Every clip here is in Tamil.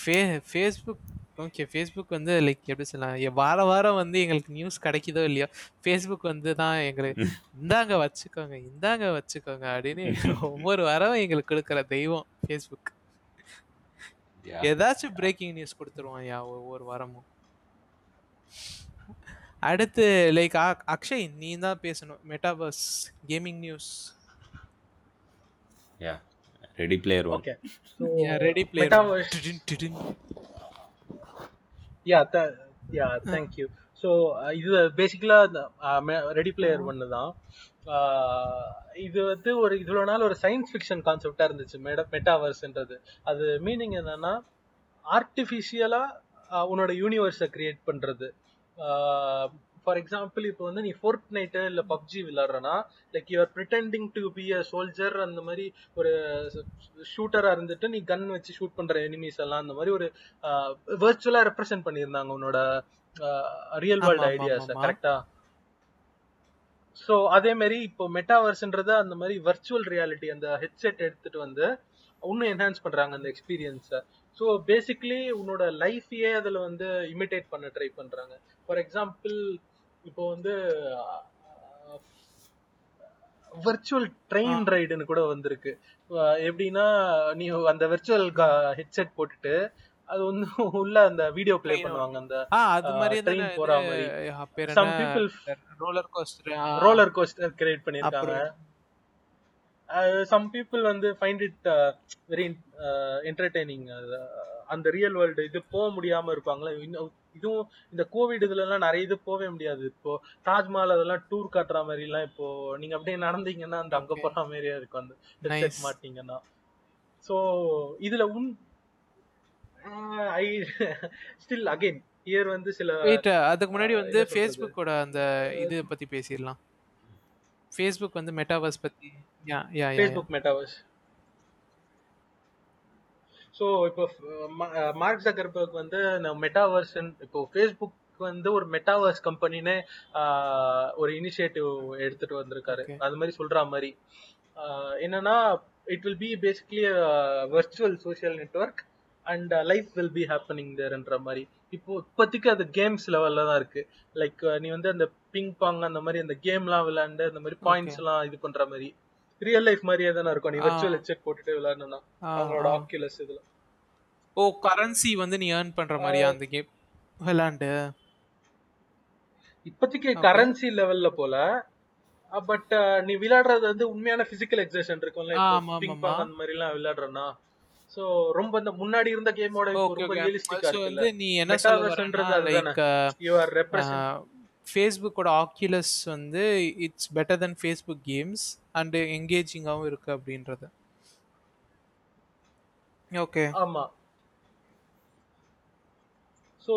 ஃபே ஃபேஸ்புக் ஓகே ஃபேஸ்புக் வந்து லைக் எப்படி சொல்லலாம் வார வாரம் வந்து எங்களுக்கு நியூஸ் கிடைக்குதோ இல்லையோ ஃபேஸ்புக் வந்து தான் எங்களுக்கு இந்தாங்க வச்சுக்கோங்க இந்தாங்க வச்சுக்கோங்க அப்படின்னு ஒவ்வொரு வாரம் எங்களுக்கு கொடுக்குற தெய்வம் ஃபேஸ்புக். ஏதாச்சும் பிரேக்கிங் நியூஸ் கொடுத்துருவான் யா ஒவ்வொரு வாரமும் அடுத்து லைக் அக்ஷய் நீ தான் பேசணும் metaverse gaming news Yeah. Ready Player One. Okay so ready player Metaverse. Yeah yeah thank you so இது பேசிக்கலாக ரெடி பிளேயர் ஒன்று தான். Uh, இது வந்து ஒரு இவ்வளோ நாள் ஒரு சயின்ஸ் ஃபிக்ஷன் கான்செப்டாக இருந்துச்சு மெட மெட்டாவர்ஸ்ன்றது அது மீனிங் என்னன்னா ஆர்டிஃபிஷியலாக உன்னோட யூனிவர்ஸை கிரியேட் பண்ணுறது ஃபார் எக்ஸாம்பிள் இப்போ வந்து நீ ஃபோர்ட் நைட்டு இல்லை PUBG விளாட்றனா like you're pretending to be a soldier அந்த மாதிரி ஒரு ஷூட்டராக இருந்துட்டு நீ கன் வச்சு ஷூட் பண்ணுற எனிமீஸ் எல்லாம் அந்த மாதிரி ஒரு வெர்ச்சுவலாக ரெப்ரசென்ட் பண்ணியிருந்தாங்க உன்னோட ரியல் வேர்ல்டு ஐடியாஸை. கரெக்டா ஸோ அதே மாதிரி இப்போ மெட்டாவர்ஸ்ன்றது அந்த மாதிரி வர்ச்சுவல் ரியாலிட்டி அந்த ஹெட்செட் எடுத்துட்டு வந்து இன்னும் என்ஹான்ஸ் பண்றாங்க அந்த எக்ஸ்பீரியன்ஸை ஸோ பேசிக்லி உன்னோட லைஃபையே அதில் வந்து இமிட்டேட் பண்ண ட்ரை பண்றாங்க. ஃபார் எக்ஸாம்பிள் இப்போ வந்து வர்ச்சுவல் ட்ரெயின் ரைடுன்னு கூட வந்திருக்கு. எப்படின்னா நீ அந்த வர்ச்சுவல் ஹெட்செட் போட்டுட்டு அது வந்து உள்ள அந்த வீடியோ ப்ளே பண்ணுவாங்க. அந்த அது மாதிரி தானே போற மாதிரி. Some people roller coaster roller coaster create பண்ணியிருக்காங்க. அப்புறம் சம் பீப்புள் வந்து ஃபைண்ட் இட் வெரி என்டர்டெய்னிங் அந்த ரியல் வேர்ல்டு இது போக முடியாம இருப்பாங்களே? இதுவும் இந்த கோவிட் இதுல எல்லாம் நிறைய இது போகவே முடியாது இப்போ தாஜ்மஹால் அதெல்லாம் டூர் காட்டுற மாதிரி எல்லாம் இப்போ நீங்க அப்படியே நடந்தீங்கன்னா அந்த அங்க. போற மாதிரியே இருக்கும் அந்த. ஹெட்செட் மாட்டீங்கன்னா சோ இதுல உன் ஐ ஸ்டில் அகைன் இயர் வந்து சில அதுக்கு முன்னாடி வந்து? ஃபேஸ்புக்கோட அந்த இது பத்தி பேசிடலாம் ஃபேஸ்புக் வந்து மெட்டாவர்ஸ் பத்தி yeah yeah Facebook metaverse so இப்போ மார்க் ஜக்கர்பர்க் வந்து மெட்டாவர்ஸ் இப்போ ஃபேஸ்புக் வந்து ஒரு மெட்டாவர்ஸ் கம்பெனின்னு ஒரு இனிஷியேட்டிவ் எடுத்துட்டு வந்திருக்காரு. அது மாதிரி சொல்ற மாதிரி. என்னன்னா it will be basically virtual social network and life will be happening தேர்ன்ற மாதிரி. இப்போ இப்போதைக்கு அது கேம்ஸ் லெவல்ல தான் இருக்கு. லைக் நீ வந்து அந்த பிங் பாங் அந்த மாதிரி அந்த கேம்லாம் விளையாண்டு அந்த மாதிரி பாயிண்ட்ஸ் எல்லாம் இது பண்ற மாதிரி. ரியல் லைஃப் மாதிரியே தானே இருக்கும். நீ. வர்ச்சுவல் ஹெட்செட் போட்டுட்டு விளையாடணும்னா அவங்களோட. ஆக்குலஸ் இதுல. ஓ கரன்சி வந்து நீ ஏர்ன் பண்ற மாதிரியா அந்த கேம் விளாண்டு இப்போதைக்கு. கரன்சி லெவல்ல போல. பட் நீ விளையாடுறது வந்து உண்மையான பிசிக்கல் எக்ஸசன் இருக்கும்ல. பிங். பாங் அந்த மாதிரி எல்லாம் விளையாடுறனா சோ ரொம்ப இந்த முன்னாடி இருந்த கேமோட ரொம்ப ரியலிஸ்டிக்கா வந்து நீ என்ன அதுதானே. லைக் யூ ஆர் ரெப்ரசன்ட் ஃபேஸ்புக்கோட ஆக்யூலஸ் வந்து it's better than Facebook games and என்கேஜிங்காகவும் இருக்கு அப்படின்றது. ஓகே ஆமா. சோ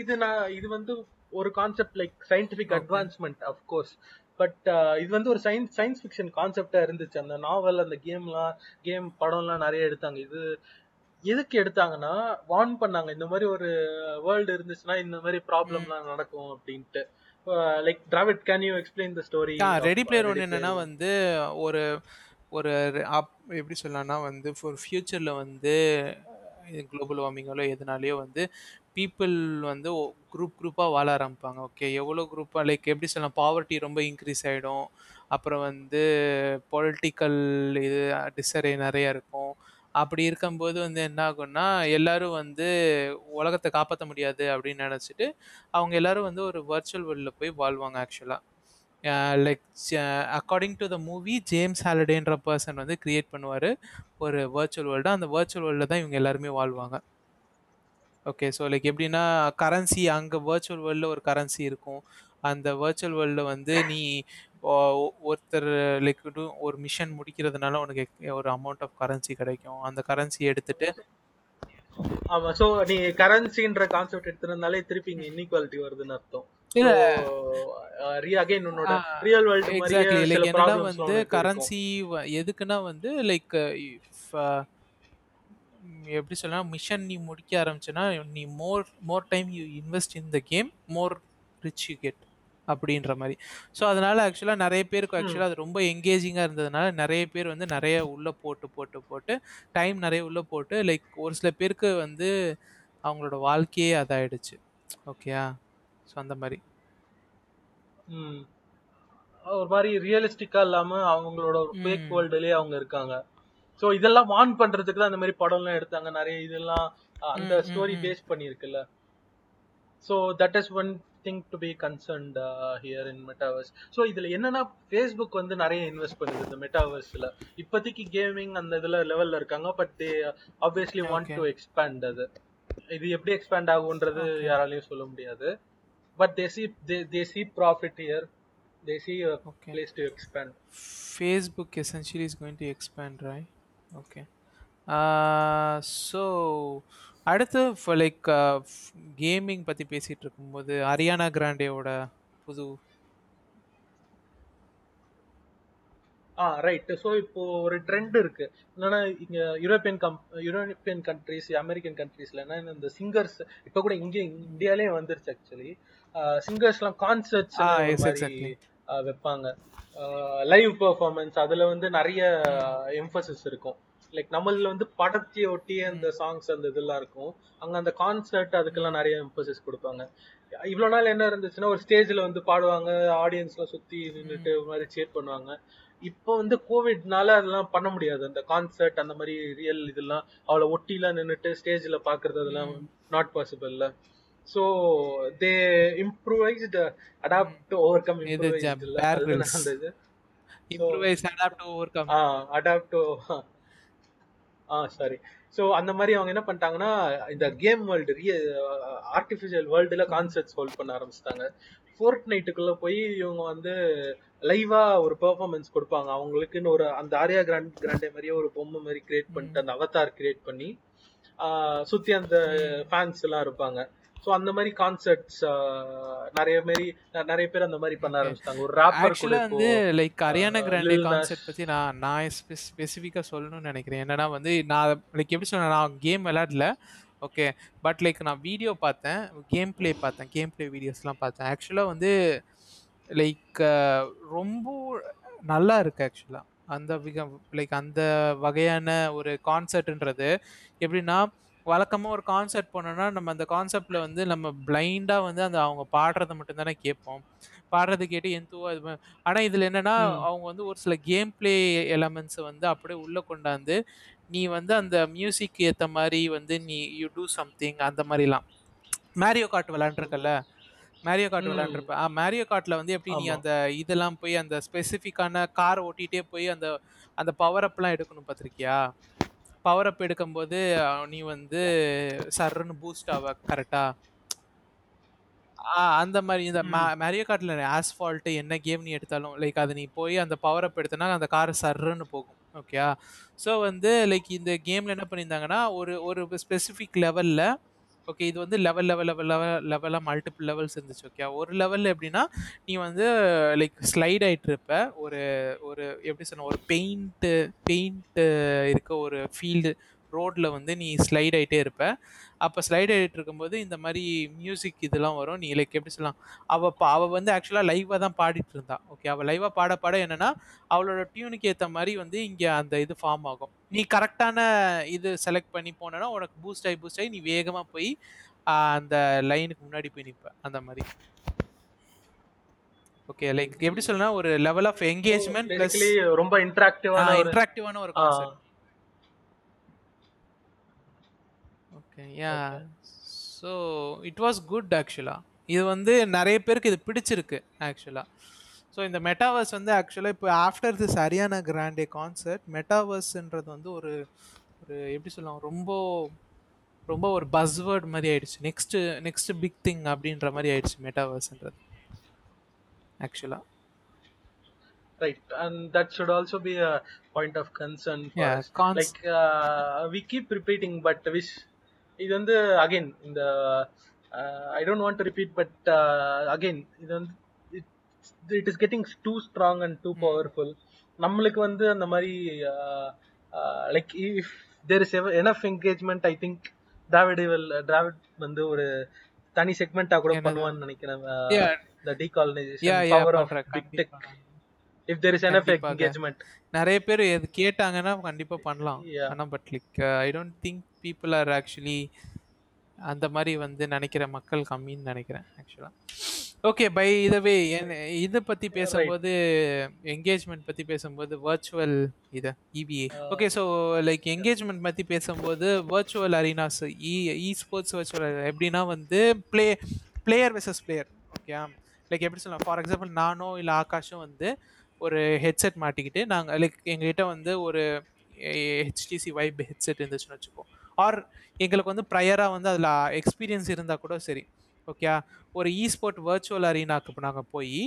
இது நான் இது வந்து ஒரு concept like scientific Okay. Advancement of course but இது வந்து ஒரு சயின்ஸ் சயின்ஸ் ஃபிக்ஷன் கான்செப்டா இருந்துச்சு. அந்த நாவல் அந்த கேம்லாம் கேம் படம்லாம் நிறைய எடுத்தாங்க. இது எதுக்கு எடுத்தாங்கன்னா வார்ன் பண்ணாங்க. இந்த மாதிரி ஒரு வேர்ல்டு இருந்துச்சுன்னா இந்த மாதிரி ப்ராப்ளம்லாம் நடக்கும் அப்படின்ட்டு. Like Dravid can you explain the story ready player ஒன்று என்னன்னா வந்து ஒரு ஒரு அப் எப்படி சொல்லலாம்னா வந்து ஃபார் ஃப்யூச்சரில் வந்து குளோபல் வார்மிங்காலோ எதுனாலையோ வந்து பீப்புள் வந்து குரூப் குரூப்பாக வாழ ஆரம்பிப்பாங்க. ஓகே எவ்வளோ குரூப்பாக லைக் எப்படி சொல்லலாம் பாவர்ட்டி ரொம்ப இன்க்ரீஸ் ஆகிடும் அப்புறம் வந்து பொலிட்டிக்கல் இது டிசரே நிறைய இருக்கும். அப்படி இருக்கும்போது வந்து என்ன ஆகும்னா எல்லாரும் வந்து உலகத்தை காப்பாற்ற முடியாது அப்படின்னு நினச்சிட்டு அவங்க எல்லாரும் வந்து ஒரு வர்ச்சுவல் வேர்ல்டில் போய் வாழ்வாங்க ஆக்சுவலாக like according to the movie James ஹாலடேன்ற person வந்து கிரியேட் பண்ணுவார் ஒரு வர்ச்சுவல் வேர்ல்டு அந்த வர்ச்சுவல் வேர்ல்டில் தான் இவங்க எல்லாருமே வாழ்வாங்க. ஓகே ஸோ லைக் எப்படின்னா கரன்சி அங்கே வர்ச்சுவல் வேர்ல்டில் ஒரு கரன்சி இருக்கும். அந்த வர்ச்சுவல் வேர்ல்டில் வந்து நீ ஒருத்தர் லைக் ஒரு மிஷன் முடிக்கிறதுனால உனக்கு ஒரு அமௌண்ட் ஆஃப் கரன்சி கிடைக்கும். அந்த கரன்சி எடுத்துட்டு ஆமா சோ நீ கரன்சின்ற கான்செப்ட் எடுத்திருந்தாலே திருப்பி இங்க இன்இக்வாலிட்டி வருதுன்னு அர்த்தம். இல்ல. அகைன் உன்னோட ரியல் வேர்ல்டு எக்ஸாக்ட்லி லைக் என்னன்னா வந்து கரன்சி எதுக்குன்னா வந்து லைக் எப்படி சொல்லலாம் மிஷன் நீ முடிக்க ஆரம்பிச்சனா நீ more more time you invest in the game more rich you get அப்படின்ற மாதிரி ஸோ அதனால ஆக்சுவலாக நிறைய பேருக்கு. ஆக்சுவலாக அது ரொம்ப எங்கேஜிங்காக இருந்ததுனால நிறைய பேர் வந்து நிறைய உள்ளே போட்டு போட்டு போட்டு டைம் நிறைய உள்ளே போட்டு லைக் ஒரு சில பேருக்கு வந்து அவங்களோட வாழ்க்கையே அதாயிடுச்சு ஓகேயா ஸோ அந்த மாதிரி ம். ஒரு மாதிரி ரியலிஸ்டிக்கா இல்லாம அவங்களோட ஒரு ஃபேக். வேர்ல்டுலயே அவங்க இருக்காங்க சோ இதெல்லாம் வார்ன் பண்றதுக்கு தான் இந்த மாதிரி படம்லாம் எடுத்தாங்க நிறைய இதெல்லாம் அந்த story. Base பண்ணியிருக்குல்ல so that is one thing to be concerned here in metaverse so இதுல என்னன்னா ஃபேஸ்புக் வந்து நிறைய இன்வெஸ்ட் பண்ணுது இந்த மெட்டாவர்ஸ்ல இப்போதைக்கு கேமிங் அந்த இதுல லெவல்ல இருக்காங்க but they obviously want. To expand அது இது எப்படி எக்ஸ்பேண்ட் ஆகுன்றது. யாராலையும் சொல்ல முடியாது but they see they see profit here they see. Place to expand Facebook essentially is going to expand, right? Okay. Uh, so அடுத்து for like கேமிங் பத்தி பேசிட்டு இருக்கும்போது அரியானா கிராண்டேவோட புது ஆ ரைட் ஸோ இப்போ ஒரு ட்ரெண்ட் இருக்கு. என்னன்னா இங்க European come European countries American கண்ட்ரீஸ்ல என்ன இந்த சிங்கர்ஸ் இப்போ கூட இங்கே இந்தியாலயே வந்துருச்சு ஆக்சுவலி சிங்கர்ஸ்லாம் கான்சர்ட்ஸ். வைப்பாங்க. லைவ் பெர்ஃபார்மன்ஸ் அதுல வந்து நிறைய எம்பசிஸ் இருக்கும். லைக் நம்மள வந்து படத்தை ஒட்டியே அந்த சாங்ஸ் அந்த இதெல்லாம் இருக்கும். அங்க அந்த கான்சர்ட் அதுக்கெல்லாம் நிறைய எம்பசிஸ் கொடுப்பாங்க. இவ்வளவு நாள் என்ன இருந்துச்சுன்னா ஒரு ஸ்டேஜ்ல வந்து பாடுவாங்க ஆடியன்ஸ்லாம் சுத்தி நின்னுட்டு ஒரு மாதிரி சேர் பண்ணுவாங்க. இப்போ வந்து கோவிட்னால அதெல்லாம் பண்ண முடியாது. அந்த கான்சர்ட் அந்த மாதிரி ரியல் இதெல்லாம் அவளை ஒட்டிலாம் நின்னுட்டு ஸ்டேஜ்ல பாக்குறது அதெல்லாம் not பாசிபிள்ல so they improvised adapt overcome improvise adapt overcome adapt uh sorry so அந்த மாதிரி அவங்க என்ன பண்ணிட்டாங்கன்னா இந்த கேம் வேர்ல்டு ரிய ஆர்டிஃபிஷியல் வேர்ல்டுல கான்சர்ட்ஸ் ஹோல்ட் பண்ண ஆரம்பிச்சிட்டாங்க. ஃபோர்ட் நைட்டுக்குள்ள போய் இவங்க வந்து லைவா ஒரு பெர்ஃபார்மன்ஸ் கொடுப்பாங்க. அவங்களுக்குன்னு ஒரு அந்த ஆரியா கிராண்ட் கிராண்டே மாதிரியே ஒரு பொம்மை மாதிரி கிரியேட் பண்ணிட்டு அந்த அவதார் கிரியேட் பண்ணி சுத்தி அந்த ஃபேன்ஸ் எல்லாம் இருப்பாங்க. ஸோ அந்த மாதிரி கான்சர்ட்ஸ் நிறைய மாதிரி நிறைய பேர் அந்த மாதிரி பண்ண ஆரம்பிச்சிட்டாங்க. ஒரு ராப்பர் கூட வந்து like Ariana uh, Grande. Concept பத்தி நான் நான் ஸ்பெசிஃபிக்காக சொல்லணும்னு நினைக்கிறேன். என்னன்னா வந்து நான் லைக் எப்படி சொல்ல நான் கேம் விளையாடல. ஓகே பட் லைக் நான் வீடியோ பார்த்தேன். கேம் ப்ளே பார்த்தேன். கேம் ப்ளே வீடியோஸ்லாம் பார்த்தேன். ஆக்சுவலாக வந்து லைக் ரொம்ப நல்லா இருக்கு ஆக்சுவலாக அந்த லைக் அந்த வகையான ஒரு கான்சர்ட்ன்றது எப்படின்னா வழக்கமாக ஒரு கான்சர்ட் போனோம்னா நம்ம அந்த கான்செப்டில் வந்து நம்ம பிளைண்டாக வந்து அந்த அவங்க பாடுறதை மட்டும் தானே கேட்போம் பாடுறது கேட்டு எந்தவோ இது ஆனால் இதில் என்னன்னா. அவங்க வந்து ஒரு சில கேம் ப்ளே எலமெண்ட்ஸை வந்து அப்படியே உள்ளே கொண்டாந்து நீ வந்து அந்த மியூசிக் ஏற்ற மாதிரி வந்து நீ யூ டூ சம்திங் அந்த மாதிரிலாம் மேரியோ கார்ட் விளாண்டுருக்கல மேரியோ கார்ட் ம். விளாண்டுருப்ப ஆ மேரியோ கார்ட்டில் வந்து எப்படி நீ. அந்த இதெல்லாம் போய் அந்த ஸ்பெசிஃபிக்கான கார் ஓட்டிகிட்டே போய் அந்த அந்த பவர் அப்லாம் எடுக்கணும் பார்த்துருக்கியா பவர் அப் எடுக்கும்போது நீ வந்து சர்ன்னு பூஸ்ட் ஆவ கரெக்டா அந்த மாதிரி இந்த. மேரியோ கார்ட்டில் ஆஸ்ஃபால்ட்டு என்ன கேம் நீ எடுத்தாலும் லைக் அது நீ போய் அந்த பவர் அப் எடுத்தனா அந்த கார் சர்ன்னு போகும் ஓகேயா ஸோ வந்து லைக் இந்த கேமில் என்ன பண்ணியிருந்தாங்கன்னா ஒரு ஒரு ஸ்பெசிஃபிக் லெவலில் ஓகே இது வந்து லெவல் லெவல் லெவல் லெவல் லெவலாக மல்டிபிள் லெவல்ஸ் இருந்துச்சு ஓகே ஒரு லெவலில் எப்படின்னா நீ வந்து லைக் ஸ்லைட் ஆகிட்டு இருப்ப. ஒரு ஒரு எப்படி சொன்ன ஒரு பெயிண்ட்டு பெயிண்ட்டு இருக்க ஒரு ஃபீல்டு ரோட்டில் வந்து நீ ஸ்லைட் ஆகிட்டே இருப்ப. அப்போ ஸ்லைட் ஆகிட்டு இருக்கும்போது இந்த மாதிரி மியூசிக் இதெல்லாம் வரும். நீ லைக் எப்படி சொல்லலாம்? அவள் பா அவள் வந்து ஆக்சுவலாக லைவாக தான் பாடிட்டு இருந்தா. ஓகே அவள் லைவாக பாட பாட என்னன்னா அவளோட டியூனுக்கு ஏற்ற மாதிரி வந்து இங்கே அந்த இது ஃபார்ம் ஆகும். நீ கரெக்டான இது செலக்ட் பண்ணி போனேன்னா உனக்கு பூஸ்ட் ஆகி பூஸ்ட் ஆகி நீ வேகமாக போய் அந்த லைனுக்கு முன்னாடி போய் நிற்ப அந்த மாதிரி. ஓகே லைக் எப்படி சொல்லலாம் ஒரு லெவல் ஆஃப் என்கேஜ்மெண்ட் ரொம்ப இன்டராக்டிவான ஒரு இன்ட்ராக்டிவான ஒரு concept okay yeah so it was good ஆக்சுவலாக இது வந்து நிறைய பேருக்கு இது பிடிச்சிருக்கு ஆக்சுவலாக ஸோ இந்த மெட்டாவர்ஸ் வந்து ஆக்சுவலாக இப்போ after this Ariana Grande concert மெட்டாவர்ஸ்ன்றது வந்து ஒரு ஒரு எப்படி சொல்லலாம் ரொம்ப ரொம்ப ஒரு பஸ்வேர்ட் மாதிரி ஆயிடுச்சு. நெக்ஸ்ட் நெக்ஸ்ட் பிக் திங் அப்படின்ற மாதிரி ஆயிடுச்சு மெட்டாவர்ஸ்ன்றது ஆக்சுவலாக right. And that should also be a point of concern for Yeah, us. cons- like uh, we keep repeating but wish இது வந்து again இந்த uh, want to repeat but uh, again இது வந்து it is getting too strong and too powerful நம்மளுக்கு வந்து அந்த மாதிரி like if there is enough engagement I think Dravid will Dravid வந்து ஒரு தனி செக்மெண்டா கூட? பண்ணுவான்னு நினைக்கிறேன் Yeah, the decolonization yeah, yeah, power there is enough கண்டிப்பாக. engagement. நிறைய பேர் எது கேட்டாங்கன்னா கண்டிப்பா பண்ணலாம். ஆனா but like I don't think people are actually அந்த மாதிரி வந்து நினைக்கிற மக்கள் கம்மின்னு நினைக்கிறேன் ஆக்சுவலா ஓகே பை இதவே இதை பத்தி பேசும்போது என்கேஜ்மெண்ட் பத்தி பேசும்போது வர்ச்சுவல் இது EVA okay so like engagement பத்தி பேசும்போது virtual arenas e esports virtual எப்படின்னா வந்து play player versus player okay like எப்படி சொல்லலாம்? ஃபார் எக்ஸாம்பிள் நானோ இல்லை ஆகாஷும் வந்து ஒரு ஹெட்செட் மாட்டிக்கிட்டு நாங்கள் லைக் எங்ககிட்ட வந்து ஒரு ஹெச்டிசி வைப் ஹெட்செட் இருந்துச்சுன்னு வச்சுப்போம் ஆர் எங்களுக்கு வந்து ப்ரையராக வந்து அதில் எக்ஸ்பீரியன்ஸ் இருந்தால் கூட சரி. ஓகே ஒரு இ ஸ்போர்ட் வர்ச்சுவல் அரீனாக்கு இப்போ நாங்கள் போய்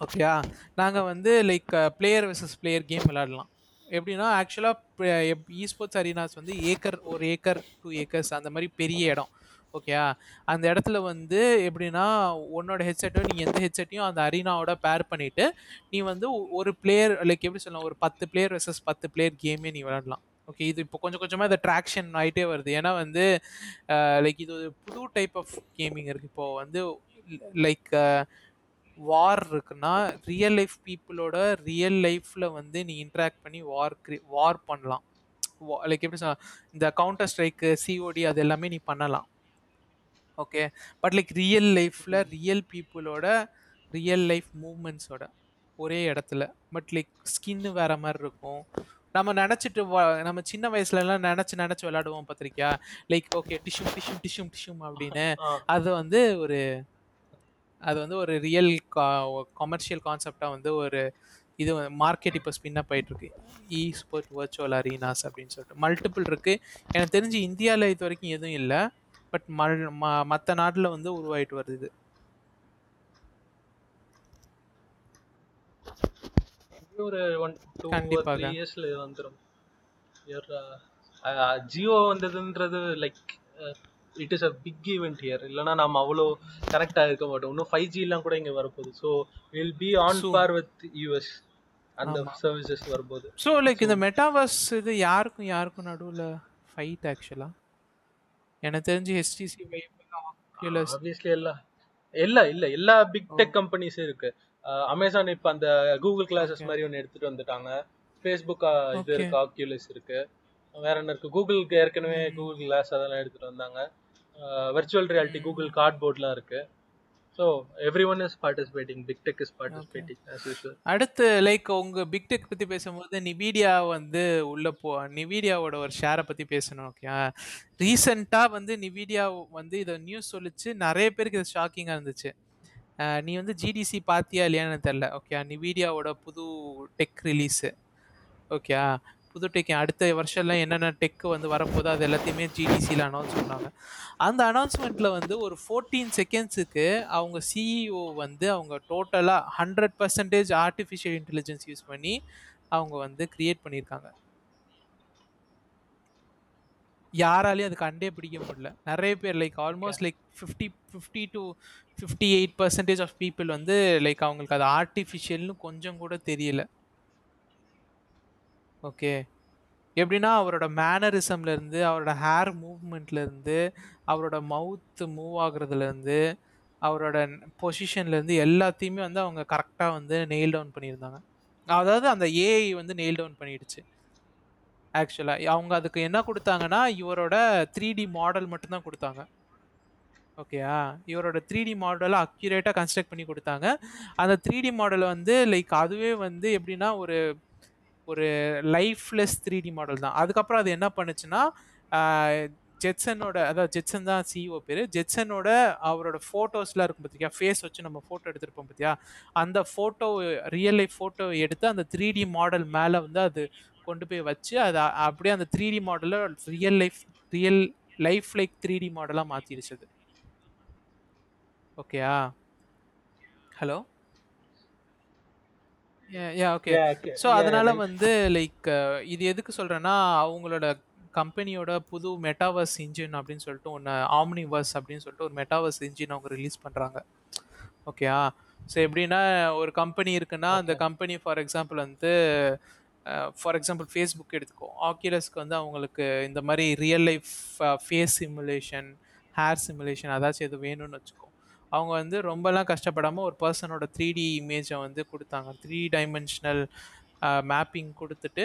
ஓகேயா நாங்கள் வந்து like player versus player game விளாடலாம் எப்படின்னா ஆக்சுவலாக இ ஸ்போர்ட்ஸ் அரீனாஸ் வந்து ஏக்கர் ஒரு ஏக்கர் டூ ஏக்கர்ஸ் அந்த மாதிரி பெரிய இடம். ஓகேயா அந்த இடத்துல வந்து எப்படின்னா உன்னோட ஹெட்செட்டோ நீ எந்த ஹெட்செட்டையும் அந்த அரினாவோட பேர் பண்ணிவிட்டு நீ வந்து ஒரு பிளேயர் லைக் எப்படி சொல்லலாம் ஒரு பத்து பிளேயர் வெர்சஸ் பத்து பிளேயர் கேமே நீ விளாடலாம் ஓகே இது இப்போ கொஞ்சம் கொஞ்சமாக இந்த ட்ராக்ஷன் ஆகிட்டே வருது. ஏன்னா வந்து லைக் இது ஒரு புது டைப் ஆஃப் கேமிங் இருக்குது இப்போது வந்து லைக் வார் இருக்குன்னா ரியல் லைஃப் பீப்புளோட ரியல் லைஃப்பில் வந்து நீ இன்ட்ராக்ட் பண்ணி வார் க்ரி வார் பண்ணலாம். லைக் எப்படி சொல்ல இந்த கவுண்டர் ஸ்ட்ரைக்கு சிஓடி அது எல்லாமே நீ பண்ணலாம். ஓகே பட் லைக் ரியல் லைஃப்பில் ரியல் பீப்புளோட ரியல் லைஃப் மூமெண்ட்ஸோட ஒரே இடத்துல. பட் லைக் ஸ்கின்னு வேற மாதிரி இருக்கும். நம்ம நினச்சிட்டு நம்ம சின்ன வயசுலலாம் நினச்சி நினச்சி விளையாடுவோம் பார்த்திருக்கியா லைக் ஓகே டிஷ்யூம் டிஷ்யூம் டிஷ்யூம் டிஷ்யூம் அப்படின்னு. அது வந்து ஒரு அது வந்து ஒரு ரியல் கமர்ஷியல் கான்செப்டாக வந்து ஒரு இது மார்க்கெட் இப்போ ஸ்பின்னாக போயிட்டுருக்கு இ ஸ்போர்ட் வர்ச்சுவல் அரீனாஸ் அப்படின்னு சொல்லிட்டு. மல்டிபிள் இருக்குது எனக்கு தெரிஞ்சு இந்தியாவில் இது வரைக்கும் எதுவும் இல்லை. பட் மல் மற்ற நாட்டில் வந்து உருவாயிட்டு வருது இது. ஒரு ஒன் டூ. த்ரீ இயர்ஸ்ல வந்துடும் Jio வந்ததுன்றது like it is a big event here இல்லைன்னா நம்ம அவ்வளோ கனெக்ட் ஆகிருக்க மாட்டோம். இன்னும் ஃபைவ் ஜிலாம் கூட இங்கே வரப்போகுது. So will be on. Par with US அந்த. சர்வீசஸ் வரும்போது. ஸோ லைக் இந்த மெட்டாவர்ஸ் இது யாருக்கும் யாருக்கும் நடுவில் ஃபைட் ஆக்சுவலாக எனக்கு தெரிஞ்சு ஹெச்டிசி ஆப்வியஸ்லி எல்லா எல்லா இல்ல. எல்லா பிக் டெக் கம்பெனிஸும் இருக்கு. அமேசான் இப்போ அந்த கூகுள் கிளாஸஸ். மாதிரி ஒன்று எடுத்துட்டு வந்துட்டாங்க. ஃபேஸ்புக் இது. இருக்கு ஆக்யூலஸ் இருக்கு. வேற என்ன இருக்கு? கூகுளுக்கு ஏற்கனவே கூகுள் கிளாஸ் அதெல்லாம் எடுத்துட்டு வந்தாங்க. வெர்ச்சுவல் ரியாலிட்டி கூகுள் கார்ட்போர்ட்லாம் இருக்கு. So every one is participating big tech is participating as usual அடுத்து லைக் உங்க பிக் டெக் பத்தி பேசும்போது நிவிடியா வந்து உள்ள போ நிவிடியாவோட ஒரு ஷேரை பத்தி பேசணும் ஓகே ரீசெண்டா வந்து நிவிடியா வந்து இதை நியூஸ் சொல்லிச்சு. நிறைய பேருக்கு இது ஷாக்கிங்கா இருந்துச்சு. நீ வந்து ஜிடிசி பாத்தியா இல்லையான்னு தெரில ஓகே நிவிடியாவோட புது டெக் ரிலீஸு ஓகே புது டெக் அடுத்த வருஷம்லாம் என்னென்ன டெக் வந்து வரப்போதோ அது எல்லாத்தையுமே ஜிடிசியில் அனௌன்ஸ் பண்ணாங்க. அந்த அனௌன்ஸ்மெண்ட்டில் வந்து ஒரு ஃபோர்டீன் செகண்ட்ஸுக்கு அவங்க சிஇஓ வந்து அவங்க டோட்டலாக hundred percentage artificial intelligence use பண்ணி அவங்க வந்து கிரியேட் பண்ணியிருக்காங்க. யாராலையும் அது கண்டே பிடிக்க முடியல. நிறைய பேர் like almost like fifty fifty to fifty eight percentage of people வந்து லைக் அவங்களுக்கு அது ஆர்டிஃபிஷியல்னு கொஞ்சம் கூட தெரியல. ஓகே. எப்படின்னா அவரோட மேனரிசம்லேருந்து, அவரோட ஹேர் மூவ்மெண்ட்லேருந்து, அவரோட மவுத் மூவ் ஆகுறதுலேருந்து அவரோட பொசிஷன்லேருந்து எல்லாத்தையுமே வந்து அவங்க கரெக்டாக வந்து நெயில் டவுன் பண்ணியிருந்தாங்க. அதாவது அந்த ஏஐ வந்து நெயில் டவுன் பண்ணிடுச்சு. ஆக்சுவலாக அவங்க அதுக்கு என்ன கொடுத்தாங்கன்னா இவரோட த்ரீ டி மாடல் மட்டும்தான் கொடுத்தாங்க. ஓகேயா இவரோட த்ரீ டி மாடலை அக்யூரேட்டாக கன்ஸ்ட்ரக்ட் பண்ணி கொடுத்தாங்க. அந்த த்ரீ டி மாடல் வந்து லைக் அதுவே வந்து எப்படின்னா ஒரு ஒரு லைஃப்லெஸ் த்ரீ டி மாடல் தான். அதுக்கப்புறம் அது என்ன பண்ணுச்சுன்னா ஜெட்சனோட அதாவது ஜெட்சன் தான் சிஇஓ பேர். ஜெட்சனோட அவரோட ஃபோட்டோஸ்லாம் இருக்கும் பார்த்தியா ஃபேஸ் வச்சு நம்ம ஃபோட்டோ எடுத்திருப்போம் பார்த்தியா அந்த ஃபோட்டோ ரியல் லைஃப் ஃபோட்டோ எடுத்து அந்த த்ரீ டி மாடல் மேலே வந்து அது கொண்டு போய் வச்சு அதை அப்படியே அந்த த்ரீ டி மாடலை real life real life like three D மாடலாக மாற்றிடுச்சு அது. ஓகேயா ஹலோ யா ஓகே ஸோ அதனால வந்து லைக் இது எதுக்கு சொல்றேன்னா அவங்களோட கம்பெனியோட புது மெட்டாவர்ஸ் இன்ஜின் அப்படின்னு சொல்லிட்டு ஒன்று ஆம்னிவர்ஸ் அப்படின்னு சொல்லிட்டு ஒரு மெட்டாவர்ஸ் இன்ஜின் அவங்க ரிலீஸ் பண்ணுறாங்க ஓகேயா ஸோ எப்படின்னா ஒரு கம்பெனி இருக்குன்னா அந்த கம்பெனி ஃபார் எக்ஸாம்பிள் வந்து ஃபார் எக்ஸாம்பிள் ஃபேஸ்புக் எடுத்துக்கோ. ஆக்யூலஸ்க்கு வந்து அவங்களுக்கு இந்த மாதிரி real life face simulation hair simulation அதாச்சும் எது வேணும்னு வச்சுக்கோ. அவங்க வந்து ரொம்பலாம் கஷ்டப்படாமல் ஒரு பர்சனோட த்ரீ டி இமேஜை வந்து கொடுத்தாங்க. த்ரீ டைமென்ஷனல் மேப்பிங் கொடுத்துட்டு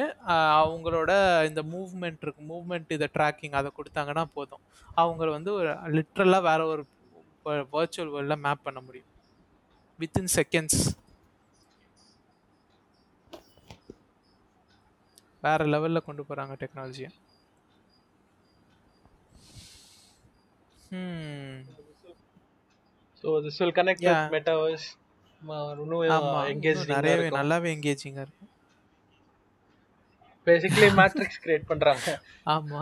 அவங்களோட இந்த மூவ்மெண்ட் இருக்கு. மூவ்மெண்ட் இதை ட்ராக்கிங் அதை கொடுத்தாங்கன்னா போதும். அவங்க வந்து ஒரு லிட்ரலாக வேற ஒரு வர்ச்சுவல் வேர்ல்டில் மேப் பண்ண முடியும். வித்தின் செகண்ட்ஸ் வேற லெவலில் கொண்டு போகிறாங்க டெக்னாலஜியை so this will connect. With metaverse இன்னும் நிறையவே நல்லாவே எங்கேஜிங்காக இருக்கும். பேசிக்கலி மேட்ரிக்ஸ் கிரியேட் பண்றாங்க. ஆமா.